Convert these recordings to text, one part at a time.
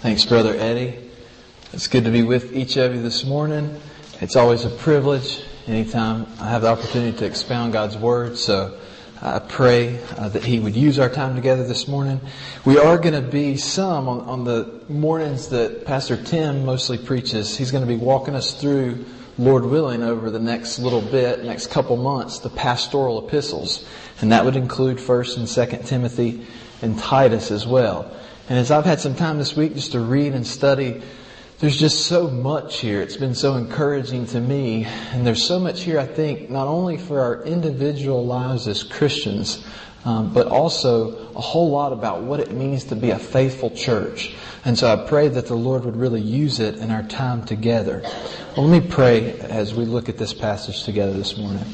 Thanks, Brother Eddie. It's good to be with each of you this morning. It's always a privilege anytime I have the opportunity to expound God's Word. So I pray uh, that He would use our time together this morning. We are going to be some on, on the mornings that Pastor Tim mostly preaches. He's going to be walking us through, Lord willing, over the next little bit, next couple months, the pastoral epistles. And that would include 1st and 2nd Timothy and Titus as well. And as I've had some time this week just to read and study there's just so much here. It's been so encouraging to me. And there's so much here, I think, not only for our individual lives as Christians, um, but also a whole lot about what it means to be a faithful church. And so I pray that the Lord would really use it in our time together. Well, let me pray as we look at this passage together this morning.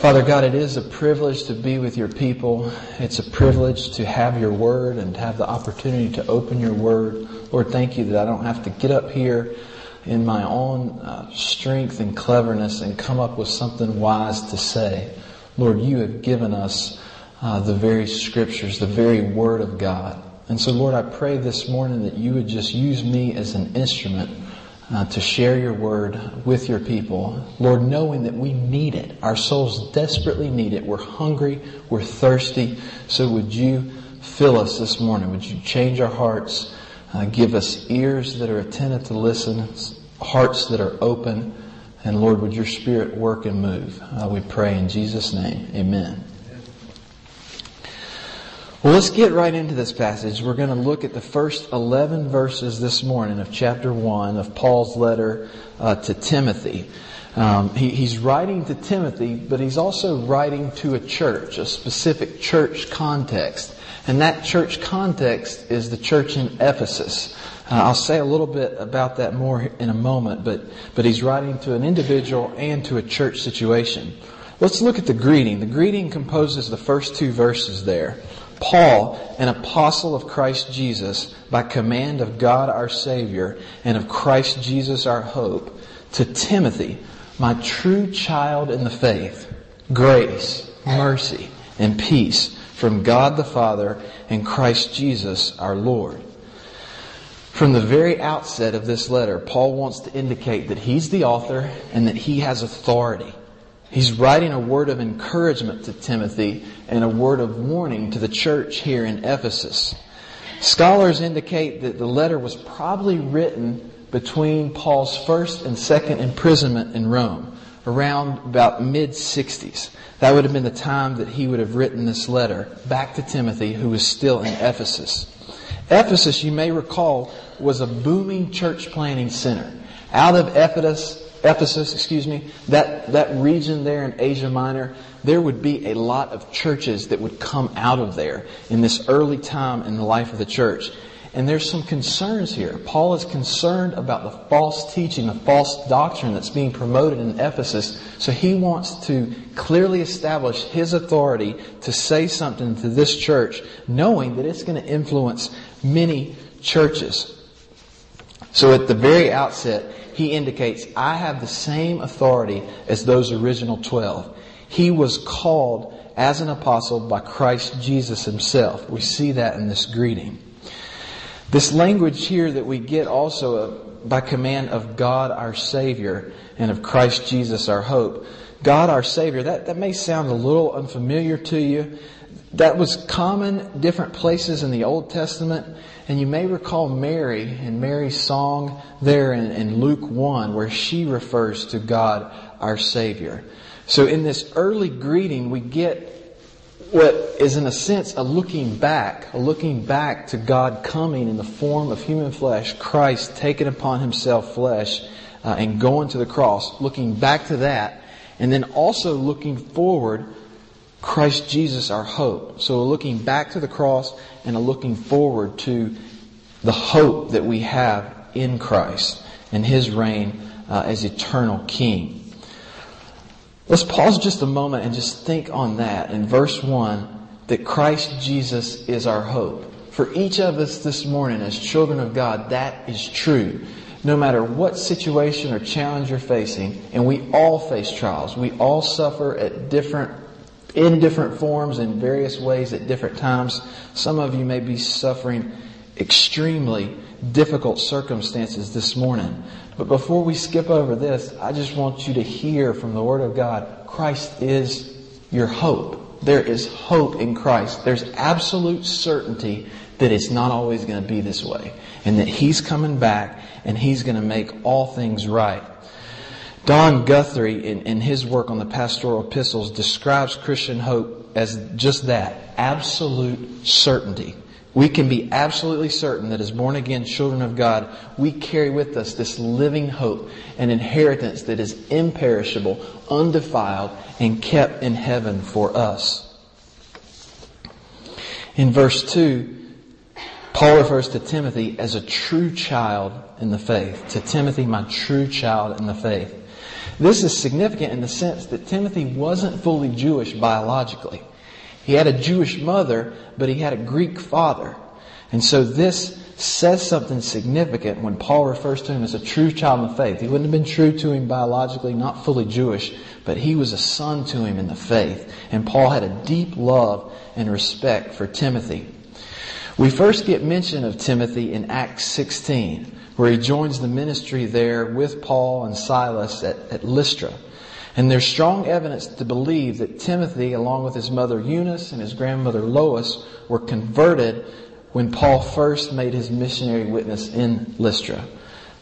Father God, it is a privilege to be with your people. It's a privilege to have your word and have the opportunity to open your word. Lord, thank you that I don't have to get up here in my own uh, strength and cleverness and come up with something wise to say. Lord, you have given us uh, the very scriptures, the very word of God. And so, Lord, I pray this morning that you would just use me as an instrument uh, to share your word with your people. Lord, knowing that we need it. Our souls desperately need it. We're hungry. We're thirsty. So would you fill us this morning? Would you change our hearts? Uh, give us ears that are attentive to listen, hearts that are open. And Lord, would your spirit work and move? Uh, we pray in Jesus' name. Amen. Well, let's get right into this passage. We're going to look at the first 11 verses this morning of chapter 1 of Paul's letter uh, to Timothy. Um, he, he's writing to Timothy, but he's also writing to a church, a specific church context. And that church context is the church in Ephesus. Uh, I'll say a little bit about that more in a moment, but, but he's writing to an individual and to a church situation. Let's look at the greeting. The greeting composes the first two verses there. Paul, an apostle of Christ Jesus, by command of God our Savior and of Christ Jesus our hope, to Timothy, my true child in the faith, grace, mercy, and peace from God the Father and Christ Jesus our Lord. From the very outset of this letter, Paul wants to indicate that he's the author and that he has authority. He's writing a word of encouragement to Timothy and a word of warning to the church here in Ephesus. Scholars indicate that the letter was probably written between Paul's first and second imprisonment in Rome, around about mid 60s. That would have been the time that he would have written this letter back to Timothy, who was still in Ephesus. Ephesus, you may recall, was a booming church planting center. Out of Ephesus, Ephesus, excuse me, that, that region there in Asia Minor, there would be a lot of churches that would come out of there in this early time in the life of the church. And there's some concerns here. Paul is concerned about the false teaching, the false doctrine that's being promoted in Ephesus. So he wants to clearly establish his authority to say something to this church, knowing that it's going to influence many churches. So at the very outset, he indicates, I have the same authority as those original 12. He was called as an apostle by Christ Jesus himself. We see that in this greeting. This language here that we get also uh, by command of God our Savior and of Christ Jesus our hope. God our Savior, that, that may sound a little unfamiliar to you. That was common different places in the Old Testament. And you may recall Mary and Mary's song there in, in, Luke 1 where she refers to God our Savior. So in this early greeting, we get what is in a sense a looking back, a looking back to God coming in the form of human flesh, Christ taking upon himself flesh uh, and going to the cross, looking back to that, and then also looking forward Christ Jesus our hope. So looking back to the cross and looking forward to the hope that we have in Christ and His reign uh, as eternal King. Let's pause just a moment and just think on that in verse 1 that Christ Jesus is our hope. For each of us this morning as children of God, that is true. No matter what situation or challenge you're facing, and we all face trials, we all suffer at different in different forms in various ways at different times. Some of you may be suffering extremely difficult circumstances this morning. But before we skip over this, I just want you to hear from the Word of God Christ is your hope. There is hope in Christ. There's absolute certainty that it's not always going to be this way and that He's coming back and He's going to make all things right. Don Guthrie, in, in his work on the pastoral epistles, describes Christian hope as just that absolute certainty. We can be absolutely certain that as born again children of God, we carry with us this living hope, an inheritance that is imperishable, undefiled, and kept in heaven for us. In verse 2, Paul refers to Timothy as a true child in the faith. To Timothy, my true child in the faith. This is significant in the sense that Timothy wasn't fully Jewish biologically. He had a Jewish mother, but he had a Greek father. And so this says something significant when Paul refers to him as a true child the faith. He wouldn't have been true to him biologically, not fully Jewish, but he was a son to him in the faith. And Paul had a deep love and respect for Timothy. We first get mention of Timothy in Acts 16 where he joins the ministry there with Paul and Silas at, at Lystra. And there's strong evidence to believe that Timothy, along with his mother Eunice and his grandmother Lois, were converted when Paul first made his missionary witness in Lystra.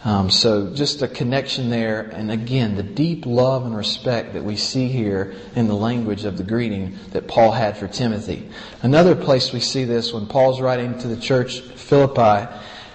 Um, so just a connection there, and again, the deep love and respect that we see here in the language of the greeting that Paul had for Timothy. Another place we see this when Paul's writing to the church Philippi,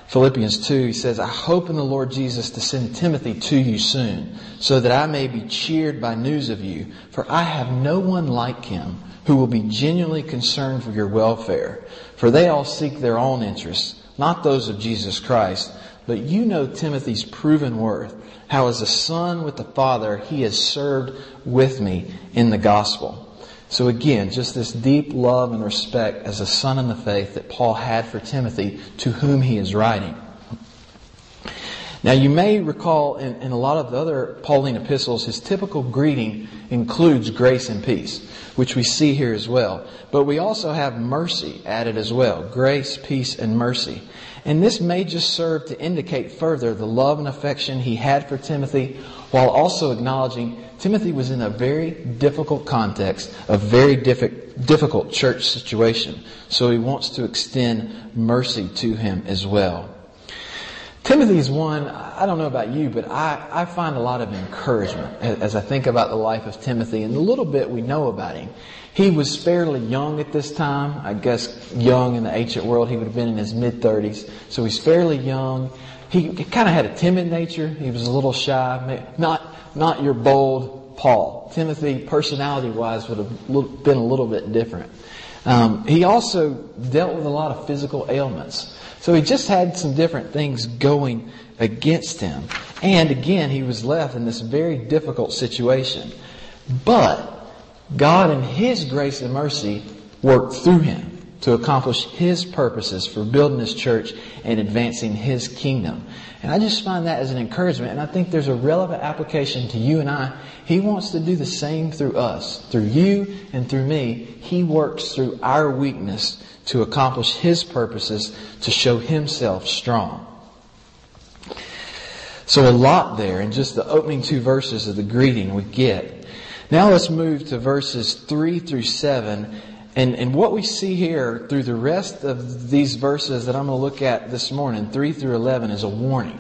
Philippians 2, he says, I hope in the Lord Jesus to send Timothy to you soon, so that I may be cheered by news of you, for I have no one like him who will be genuinely concerned for your welfare. For they all seek their own interests, not those of Jesus Christ. But you know Timothy's proven worth, how as a son with the Father he has served with me in the gospel. So again, just this deep love and respect as a son in the faith that Paul had for Timothy to whom he is writing. Now you may recall in, in, a lot of the other Pauline epistles, his typical greeting includes grace and peace, which we see here as well. But we also have mercy added as well. Grace, peace, and mercy. And this may just serve to indicate further the love and affection he had for Timothy while also acknowledging Timothy was in a very difficult context, a very difficult church situation. So he wants to extend mercy to him as well. Timothy is one, I don't know about you, but I, I find a lot of encouragement as I think about the life of Timothy and the little bit we know about him. He was fairly young at this time. I guess young in the ancient world, he would have been in his mid 30s. So he's fairly young. He kind of had a timid nature. He was a little shy. Not, not your bold Paul. Timothy, personality wise, would have been a little bit different. Um, he also dealt with a lot of physical ailments. So he just had some different things going against him. And again, he was left in this very difficult situation. But God in His grace and mercy worked through him to accomplish His purposes for building His church and advancing His kingdom. And I just find that as an encouragement, and I think there's a relevant application to you and I. He wants to do the same through us, through you and through me. He works through our weakness to accomplish His purposes to show Himself strong. So a lot there in just the opening two verses of the greeting we get. Now let's move to verses 3 through 7. And, and what we see here through the rest of these verses that I'm going to look at this morning, 3 through 11, is a warning.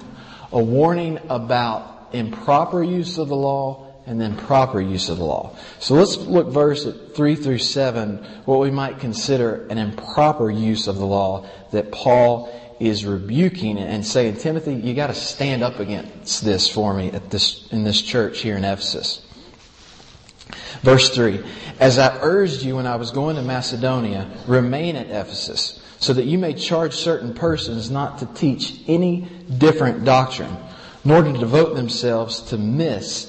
A warning about improper use of the law and then proper use of the law. So let's look verse 3 through 7, what we might consider an improper use of the law that Paul is rebuking and saying, Timothy, you got to stand up against this for me at this, in this church here in Ephesus. Verse 3 As I urged you when I was going to Macedonia, remain at Ephesus, so that you may charge certain persons not to teach any different doctrine, nor to devote themselves to myths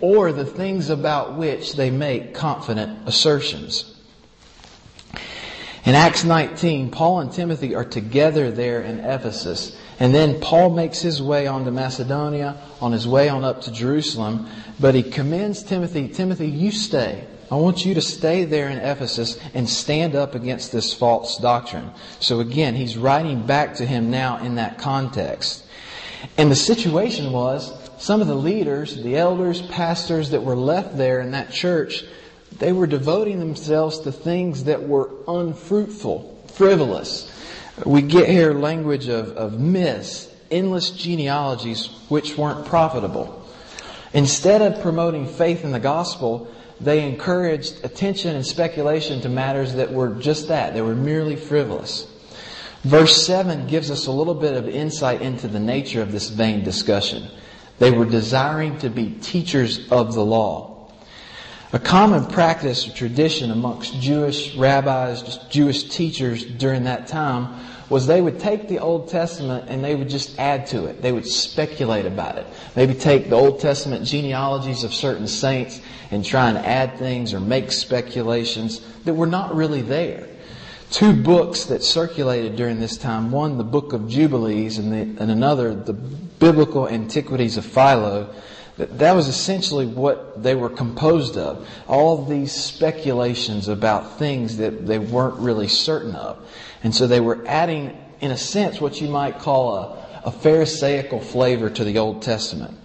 or the things about which they make confident assertions. In Acts 19, Paul and Timothy are together there in Ephesus. And then Paul makes his way on to Macedonia, on his way on up to Jerusalem. But he commends Timothy, Timothy, you stay. I want you to stay there in Ephesus and stand up against this false doctrine. So again, he's writing back to him now in that context. And the situation was some of the leaders, the elders, pastors that were left there in that church, they were devoting themselves to things that were unfruitful, frivolous. We get here language of, of myths, endless genealogies which weren't profitable. Instead of promoting faith in the gospel, they encouraged attention and speculation to matters that were just that. They were merely frivolous. Verse 7 gives us a little bit of insight into the nature of this vain discussion. They were desiring to be teachers of the law. A common practice or tradition amongst Jewish rabbis, Jewish teachers during that time was they would take the Old Testament and they would just add to it. They would speculate about it. Maybe take the Old Testament genealogies of certain saints and try and add things or make speculations that were not really there. Two books that circulated during this time, one the Book of Jubilees and, the, and another the Biblical Antiquities of Philo, that, that was essentially what they were composed of. All of these speculations about things that they weren't really certain of. And so they were adding, in a sense, what you might call a, a Pharisaical flavor to the Old Testament.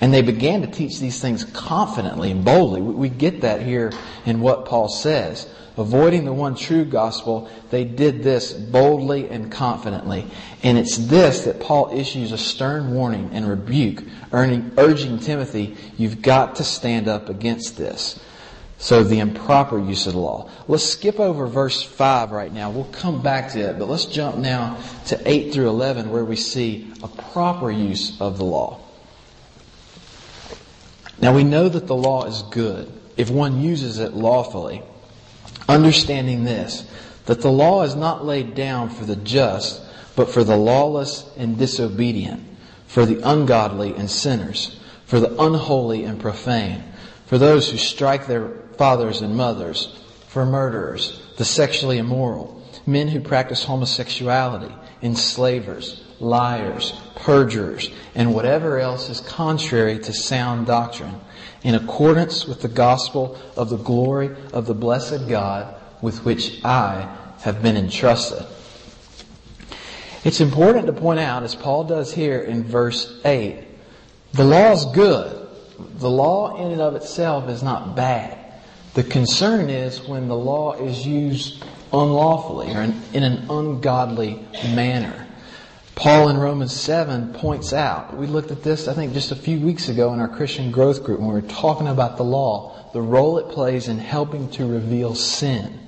And they began to teach these things confidently and boldly. We get that here in what Paul says. Avoiding the one true gospel, they did this boldly and confidently. And it's this that Paul issues a stern warning and rebuke, urging Timothy, you've got to stand up against this. So the improper use of the law. Let's skip over verse 5 right now. We'll come back to it, but let's jump now to 8 through 11 where we see a proper use of the law. Now we know that the law is good if one uses it lawfully, understanding this, that the law is not laid down for the just, but for the lawless and disobedient, for the ungodly and sinners, for the unholy and profane, for those who strike their fathers and mothers, for murderers, the sexually immoral, men who practice homosexuality, enslavers, liars, perjurers, and whatever else is contrary to sound doctrine, in accordance with the gospel of the glory of the blessed God with which I have been entrusted. It's important to point out, as Paul does here in verse 8, the law is good. The law in and of itself is not bad. The concern is when the law is used unlawfully or in, in an ungodly manner. Paul in Romans 7 points out, we looked at this, I think, just a few weeks ago in our Christian growth group when we were talking about the law, the role it plays in helping to reveal sin.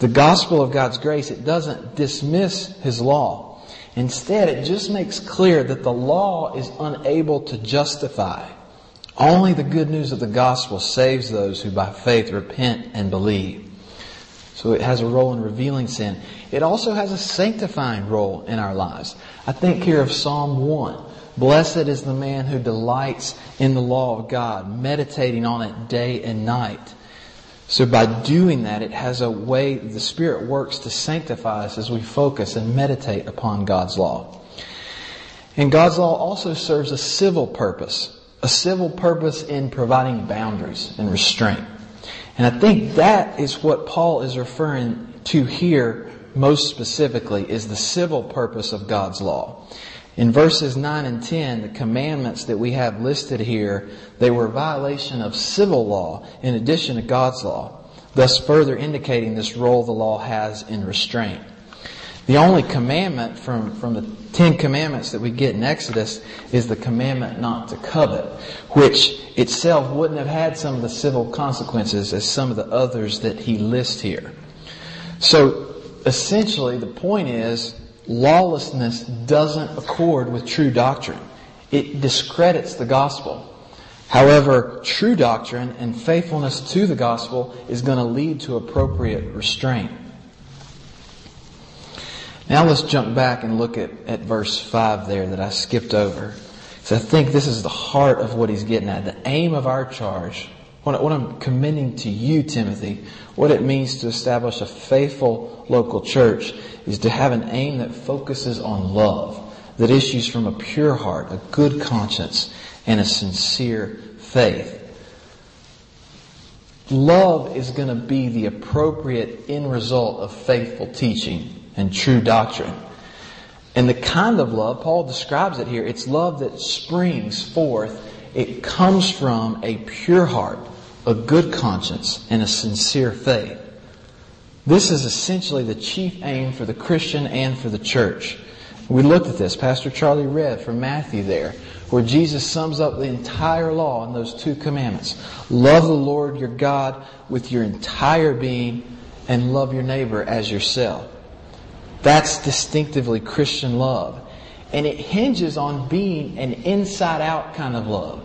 The gospel of God's grace, it doesn't dismiss His law. Instead, it just makes clear that the law is unable to justify. Only the good news of the gospel saves those who by faith repent and believe. So it has a role in revealing sin. It also has a sanctifying role in our lives. I think here of Psalm 1. Blessed is the man who delights in the law of God, meditating on it day and night. So by doing that, it has a way the Spirit works to sanctify us as we focus and meditate upon God's law. And God's law also serves a civil purpose, a civil purpose in providing boundaries and restraint. And I think that is what Paul is referring to here most specifically is the civil purpose of God's law. In verses 9 and 10, the commandments that we have listed here, they were a violation of civil law in addition to God's law, thus further indicating this role the law has in restraint. The only commandment from, from the Ten Commandments that we get in Exodus is the commandment not to covet, which itself wouldn't have had some of the civil consequences as some of the others that he lists here. So essentially the point is lawlessness doesn't accord with true doctrine. It discredits the gospel. However, true doctrine and faithfulness to the gospel is going to lead to appropriate restraint. Now let's jump back and look at, at verse 5 there that I skipped over. So I think this is the heart of what he's getting at. The aim of our charge, what, what I'm commending to you, Timothy, what it means to establish a faithful local church is to have an aim that focuses on love, that issues from a pure heart, a good conscience, and a sincere faith. Love is going to be the appropriate end result of faithful teaching and true doctrine. And the kind of love, Paul describes it here, it's love that springs forth. It comes from a pure heart, a good conscience, and a sincere faith. This is essentially the chief aim for the Christian and for the church. We looked at this. Pastor Charlie read from Matthew there, where Jesus sums up the entire law in those two commandments. Love the Lord your God with your entire being and love your neighbor as yourself. That's distinctively Christian love. And it hinges on being an inside out kind of love.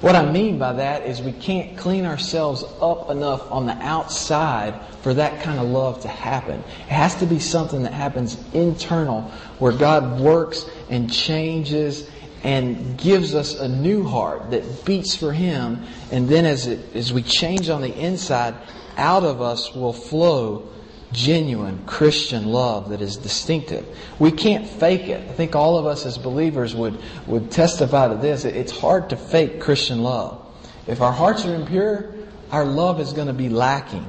What I mean by that is we can't clean ourselves up enough on the outside for that kind of love to happen. It has to be something that happens internal where God works and changes and gives us a new heart that beats for Him. And then as, it, as we change on the inside, out of us will flow genuine Christian love that is distinctive. We can't fake it. I think all of us as believers would, would testify to this. It's hard to fake Christian love. If our hearts are impure, our love is going to be lacking.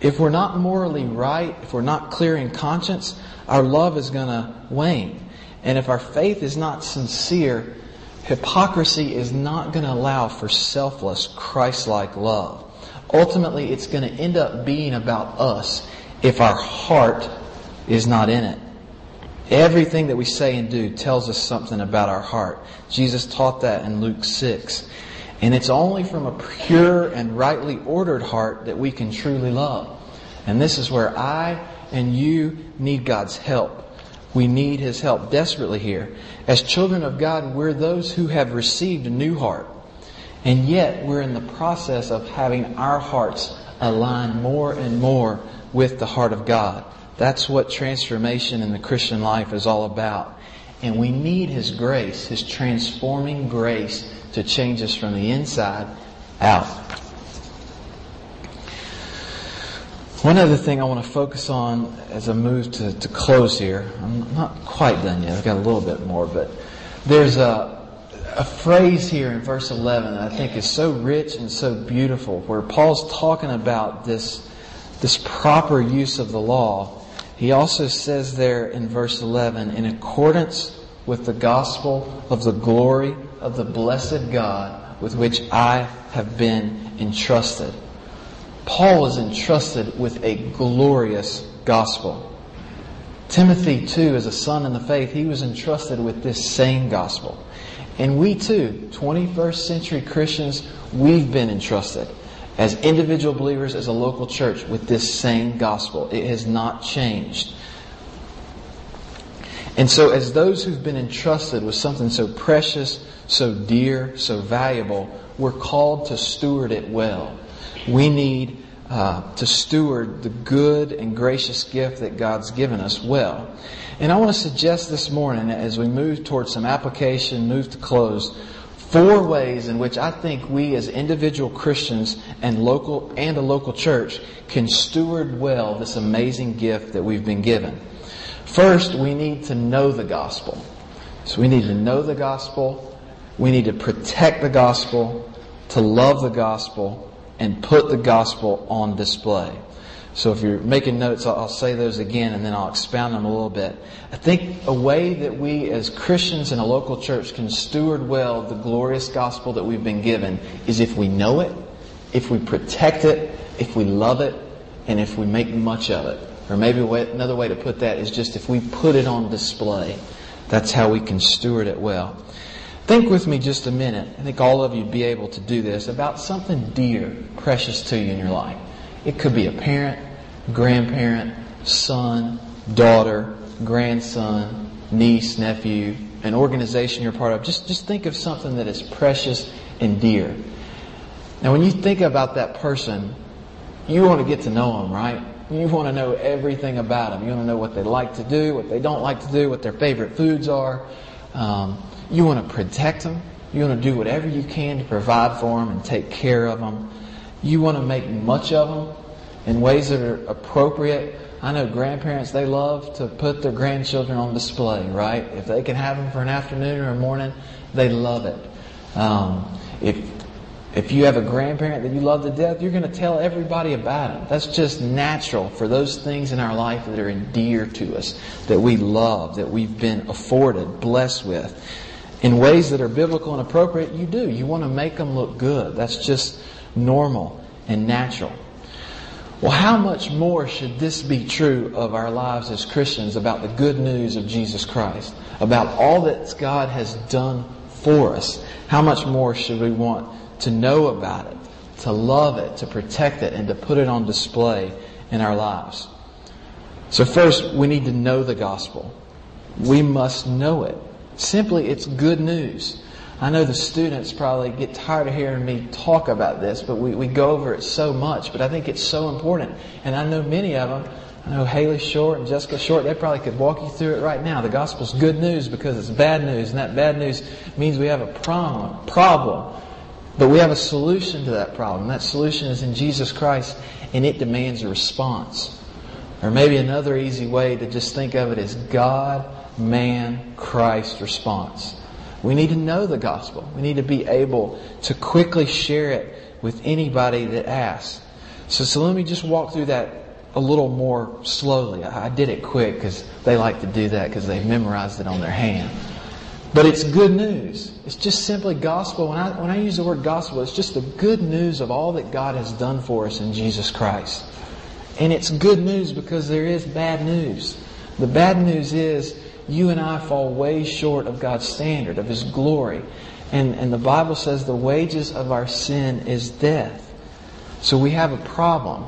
If we're not morally right, if we're not clear in conscience, our love is going to wane. And if our faith is not sincere, hypocrisy is not going to allow for selfless, Christ-like love. Ultimately, it's going to end up being about us if our heart is not in it. Everything that we say and do tells us something about our heart. Jesus taught that in Luke 6. And it's only from a pure and rightly ordered heart that we can truly love. And this is where I and you need God's help. We need His help desperately here. As children of God, we're those who have received a new heart. And yet, we're in the process of having our hearts align more and more with the heart of God. That's what transformation in the Christian life is all about. And we need His grace, His transforming grace to change us from the inside out. One other thing I want to focus on as I move to, to close here, I'm not quite done yet, I've got a little bit more, but there's a, a phrase here in verse 11 that I think is so rich and so beautiful where Paul's talking about this this proper use of the law, he also says there in verse 11, in accordance with the gospel of the glory of the blessed God with which I have been entrusted. Paul was entrusted with a glorious gospel. Timothy, too, as a son in the faith, he was entrusted with this same gospel. And we, too, 21st century Christians, we've been entrusted as individual believers, as a local church, with this same gospel. It has not changed. And so, as those who've been entrusted with something so precious, so dear, so valuable, we're called to steward it well. We need uh, to steward the good and gracious gift that God's given us well. And I want to suggest this morning, as we move towards some application, move to close, four ways in which I think we as individual Christians and local and a local church can steward well this amazing gift that we've been given. First, we need to know the gospel. So we need to know the gospel. We need to protect the gospel, to love the gospel, and put the gospel on display. So if you're making notes, I'll, say those again and then I'll expound them a little bit. I think a way that we as Christians in a local church can steward well the glorious gospel that we've been given is if we know it, if we protect it, if we love it, and if we make much of it. Or maybe another way to put that is just if we put it on display. That's how we can steward it well. Think with me just a minute. I think all of you would be able to do this about something dear, precious to you in your life. It could be a parent, grandparent, son, daughter, grandson, niece, nephew, an organization you're part of. Just, just think of something that is precious and dear. Now, when you think about that person, you want to get to know them, right? You want to know everything about them. You want to know what they like to do, what they don't like to do, what their favorite foods are. Um, you want to protect them. You want to do whatever you can to provide for them and take care of them. You want to make much of them in ways that are appropriate. I know grandparents, they love to put their grandchildren on display, right? If they can have them for an afternoon or a morning, they love it. Um, if if you have a grandparent that you love to death, you're going to tell everybody about it. That's just natural for those things in our life that are dear to us, that we love, that we've been afforded, blessed with. In ways that are biblical and appropriate, you do. You want to make them look good. That's just normal and natural. Well, how much more should this be true of our lives as Christians about the good news of Jesus Christ, about all that God has done for us? How much more should we want to know about it, to love it, to protect it, and to put it on display in our lives. So first, we need to know the gospel. We must know it. Simply, it's good news. I know the students probably get tired of hearing me talk about this, but we, we go over it so much. But I think it's so important. And I know many of them, I know Haley Short and Jessica Short, they probably could walk you through it right now. The gospel's good news because it's bad news, and that bad news means we have a problem. problem. But we have a solution to that problem. That solution is in Jesus Christ, and it demands a response. Or maybe another easy way to just think of it is God, man, Christ response. We need to know the gospel. We need to be able to quickly share it with anybody that asks. So, so let me just walk through that a little more slowly. I did it quick because they like to do that because they've memorized it on their hand. But it's good news. It's just simply gospel. When I, when I use the word gospel, it's just the good news of all that God has done for us in Jesus Christ. And it's good news because there is bad news. The bad news is you and I fall way short of God's standard, of His glory. And, and the Bible says the wages of our sin is death. So we have a problem.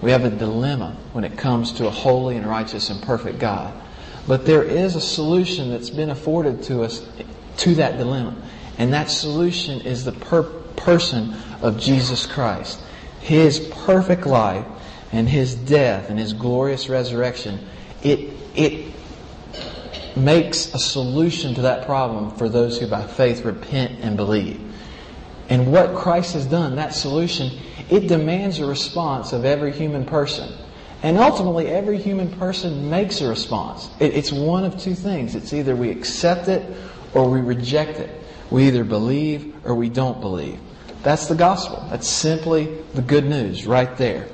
We have a dilemma when it comes to a holy and righteous and perfect God. But there is a solution that's been afforded to us to that dilemma. And that solution is the per- person of Jesus Christ. His perfect life and His death and His glorious resurrection, it, it makes a solution to that problem for those who by faith repent and believe. And what Christ has done, that solution, it demands a response of every human person. And ultimately, every human person makes a response. it's one of two things. It's either we accept it or we reject it. We either believe or we don't believe. That's the gospel. That's simply the good news right there.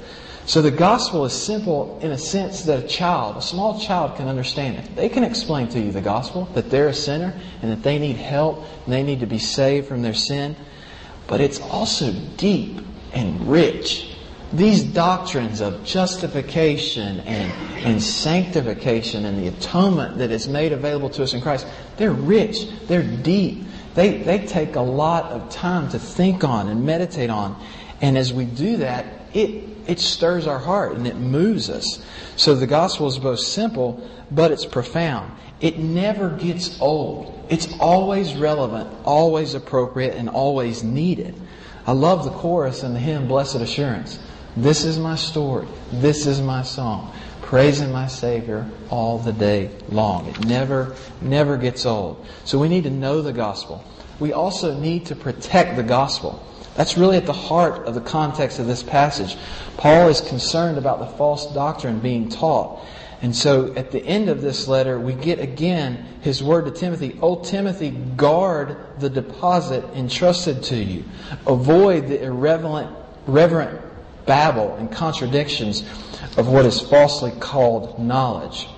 So the gospel is simple in a sense that a child, a small child can understand it. They can explain to you the gospel, that they're a sinner and that they need help and they need to be saved from their sin. But it's also deep and rich these doctrines of justification and, and sanctification and the atonement that is made available to us in Christ, they're rich, they're deep. They, they take a lot of time to think on and meditate on. And as we do that, it, it stirs our heart and it moves us. So the gospel is both simple, but it's profound. It never gets old. It's always relevant, always appropriate, and always needed. I love the chorus in the hymn, Blessed Assurance. This is my story. This is my song. Praising my Savior all the day long. It never, never gets old. So we need to know the gospel. We also need to protect the gospel. That's really at the heart of the context of this passage. Paul is concerned about the false doctrine being taught. And so at the end of this letter, we get again his word to Timothy. O Timothy, guard the deposit entrusted to you. Avoid the irreverent, reverent babble and contradictions of what is falsely called knowledge.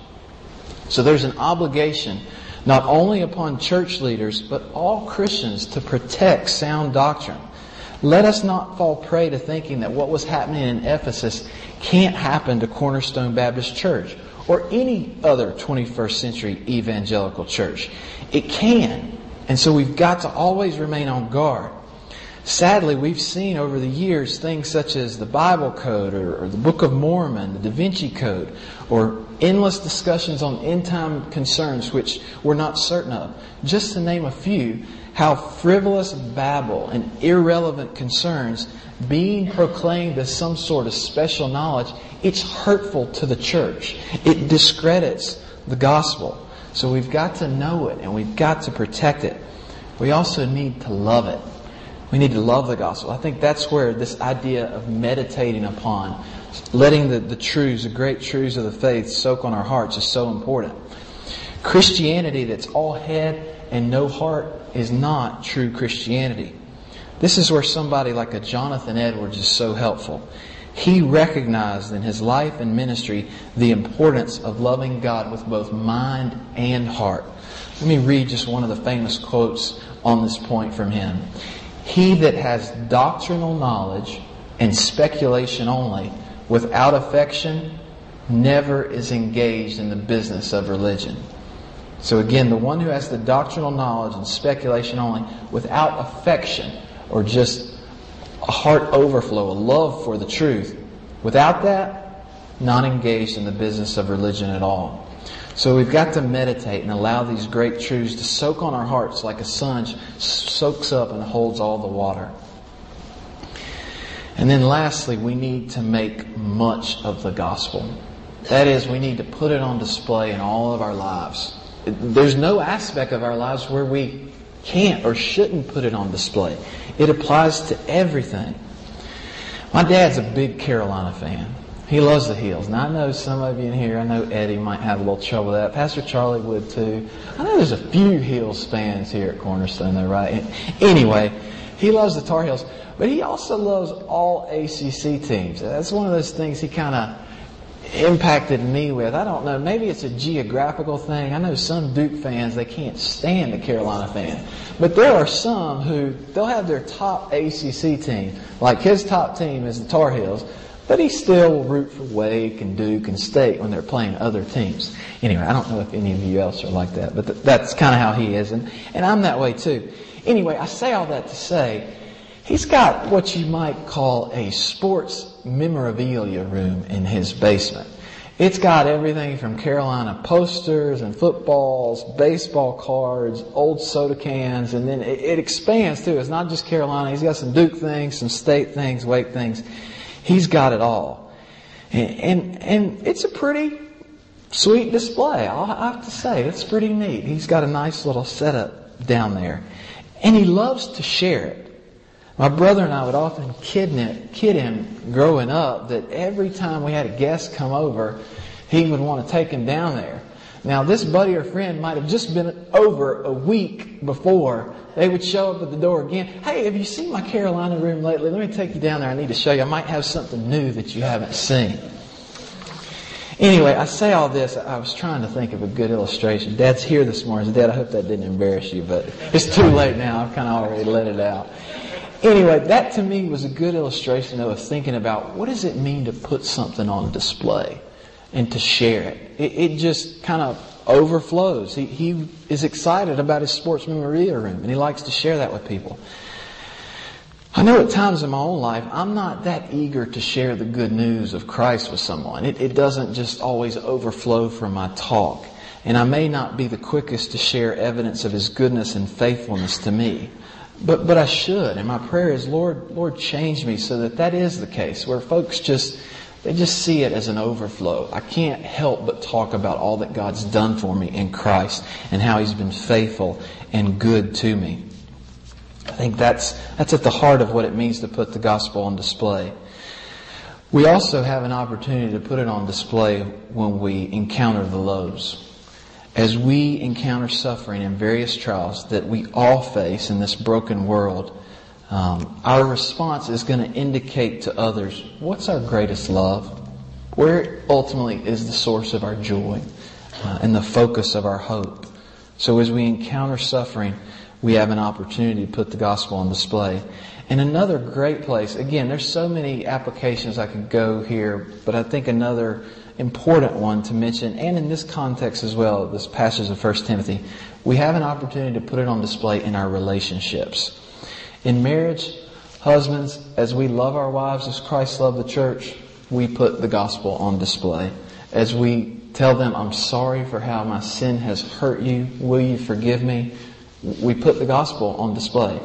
So there's an obligation not only upon church leaders, but all Christians to protect sound doctrine. Let us not fall prey to thinking that what was happening in Ephesus can't happen to Cornerstone Baptist Church or any other 21st century evangelical church. It can. And so we've got to always remain on guard. Sadly, we've seen over the years things such as the Bible Code or, or, the Book of Mormon, the Da Vinci Code, or endless discussions on end time concerns which we're not certain of. Just to name a few, how frivolous babble and irrelevant concerns being proclaimed as some sort of special knowledge, it's hurtful to the church. It discredits the gospel. So we've got to know it and we've got to protect it. We also need to love it. We need to love the gospel. I think that's where this idea of meditating upon, letting the, the truths, the great truths of the faith soak on our hearts is so important. Christianity that's all head and no heart is not true Christianity. This is where somebody like a Jonathan Edwards is so helpful. He recognized in his life and ministry the importance of loving God with both mind and heart. Let me read just one of the famous quotes on this point from him. He that has doctrinal knowledge and speculation only, without affection, never is engaged in the business of religion. So again, the one who has the doctrinal knowledge and speculation only, without affection, or just a heart overflow, a love for the truth, without that, not engaged in the business of religion at all. So we've got to meditate and allow these great truths to soak on our hearts like a sponge soaks up and holds all the water. And then lastly, we need to make much of the gospel. That is, we need to put it on display in all of our lives. There's no aspect of our lives where we can't or shouldn't put it on display. It applies to everything. My dad's a big Carolina fan. He loves the Heels. Now I know some of you in here, I know Eddie might have a little trouble with that. Pastor Charlie would too. I know there's a few Heels fans here at Cornerstone though, right? Anyway, he loves the Tar Heels, but he also loves all ACC teams. That's one of those things he kind of impacted me with. I don't know, maybe it's a geographical thing. I know some Duke fans, they can't stand the Carolina fan. But there are some who, they'll have their top ACC team. Like his top team is the Tar Heels. But he still will root for Wake and Duke and State when they're playing other teams. Anyway, I don't know if any of you else are like that, but th- that's kind of how he is. And, and I'm that way too. Anyway, I say all that to say, he's got what you might call a sports memorabilia room in his basement. It's got everything from Carolina posters and footballs, baseball cards, old soda cans, and then it, it expands too. It's not just Carolina. He's got some Duke things, some state things, Wake things. He's got it all. And, and, and it's a pretty sweet display. I'll have to say, it's pretty neat. He's got a nice little setup down there. And he loves to share it. My brother and I would often kid him, growing up that every time we had a guest come over, he would want to take him down there. Now, this buddy or friend might have just been over a week before. They would show up at the door again. Hey, have you seen my Carolina room lately? Let me take you down there. I need to show you. I might have something new that you haven't seen. Anyway, I say all this. I was trying to think of a good illustration. Dad's here this morning. Dad, I hope that didn't embarrass you, but it's too late now. I've kind of already let it out. Anyway, that to me was a good illustration of thinking about what does it mean to put something on display and to share it. It, it just kind of overflows. He, he is excited about his sports memorabilia room and he likes to share that with people. I know at times in my own life, I'm not that eager to share the good news of Christ with someone. It, it doesn't just always overflow from my talk. And I may not be the quickest to share evidence of His goodness and faithfulness to me. But, but I should. And my prayer is, Lord, Lord, change me so that that is the case, where folks just, they just see it as an overflow. I can't help but talk about all that God's done for me in Christ and how He's been faithful and good to me. I think that's, that's at the heart of what it means to put the gospel on display. We also have an opportunity to put it on display when we encounter the lows. As we encounter suffering and various trials that we all face in this broken world, um, our response is going to indicate to others what's our greatest love, where ultimately is the source of our joy uh, and the focus of our hope. So as we encounter suffering, we have an opportunity to put the gospel on display. And another great place, again, there's so many applications I could go here, but I think another important one to mention, and in this context as well, this passage of 1 Timothy, we have an opportunity to put it on display in our relationships. In marriage, husbands, as we love our wives as Christ loved the church, we put the gospel on display. As we tell them, I'm sorry for how my sin has hurt you. Will you forgive me? We put the gospel on display.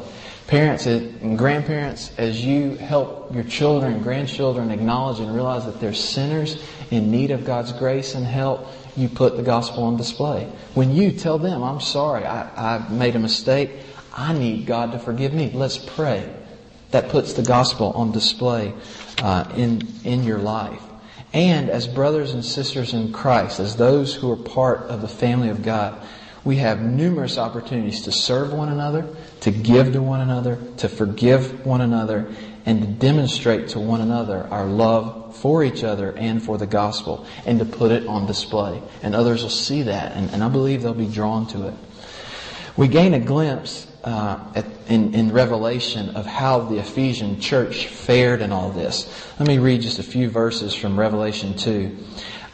Parents and grandparents, as you help your children and grandchildren acknowledge and realize that they're sinners in need of God's grace and help, you put the gospel on display. When you tell them, I'm sorry, I, I made a mistake, I need God to forgive me, let's pray. That puts the gospel on display uh, in, in your life. And as brothers and sisters in Christ, as those who are part of the family of God, we have numerous opportunities to serve one another, to give to one another, to forgive one another, and to demonstrate to one another our love for each other and for the gospel, and to put it on display. And others will see that, and, and I believe they'll be drawn to it. We gain a glimpse uh, at, in, in Revelation of how the Ephesian church fared in all this. Let me read just a few verses from Revelation 2.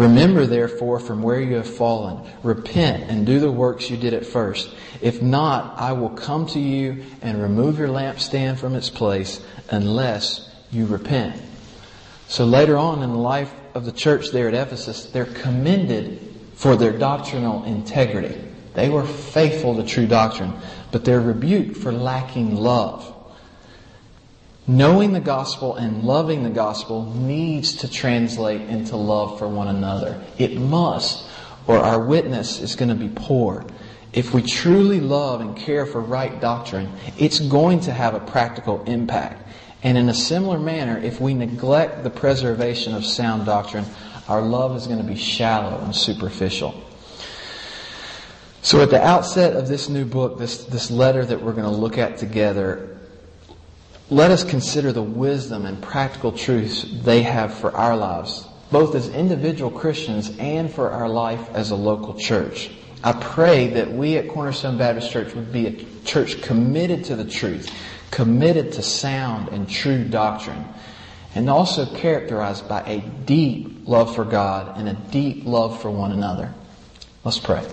Remember therefore from where you have fallen. Repent and do the works you did at first. If not, I will come to you and remove your lampstand from its place unless you repent. So later on in the life of the church there at Ephesus, they're commended for their doctrinal integrity. They were faithful to true doctrine, but they're rebuked for lacking love. Knowing the gospel and loving the gospel needs to translate into love for one another. It must, or our witness is going to be poor. If we truly love and care for right doctrine, it's going to have a practical impact. And in a similar manner, if we neglect the preservation of sound doctrine, our love is going to be shallow and superficial. So at the outset of this new book, this, this letter that we're going to look at together, let us consider the wisdom and practical truths they have for our lives, both as individual Christians and for our life as a local church. I pray that we at Cornerstone Baptist Church would be a church committed to the truth, committed to sound and true doctrine, and also characterized by a deep love for God and a deep love for one another. Let's pray.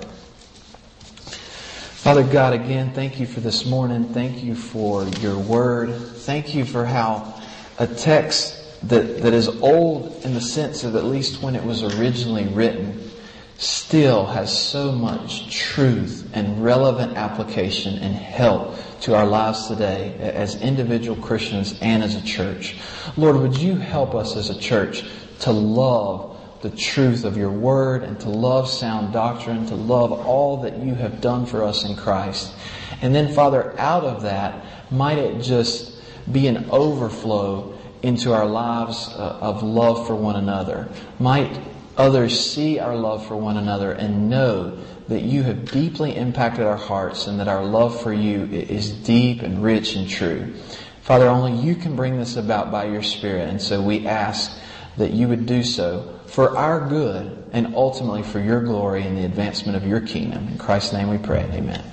Father God, again, thank you for this morning. Thank you for your word. Thank you for how a text that, that is old in the sense of at least when it was originally written still has so much truth and relevant application and help to our lives today as individual Christians and as a church. Lord, would you help us as a church to love the truth of your word and to love sound doctrine, to love all that you have done for us in Christ. And then, Father, out of that, might it just be an overflow into our lives uh, of love for one another. Might others see our love for one another and know that you have deeply impacted our hearts and that our love for you is deep and rich and true. Father, only you can bring this about by your Spirit, and so we ask that you would do so for our good and ultimately for your glory and the advancement of your kingdom. In Christ's name we pray. Amen.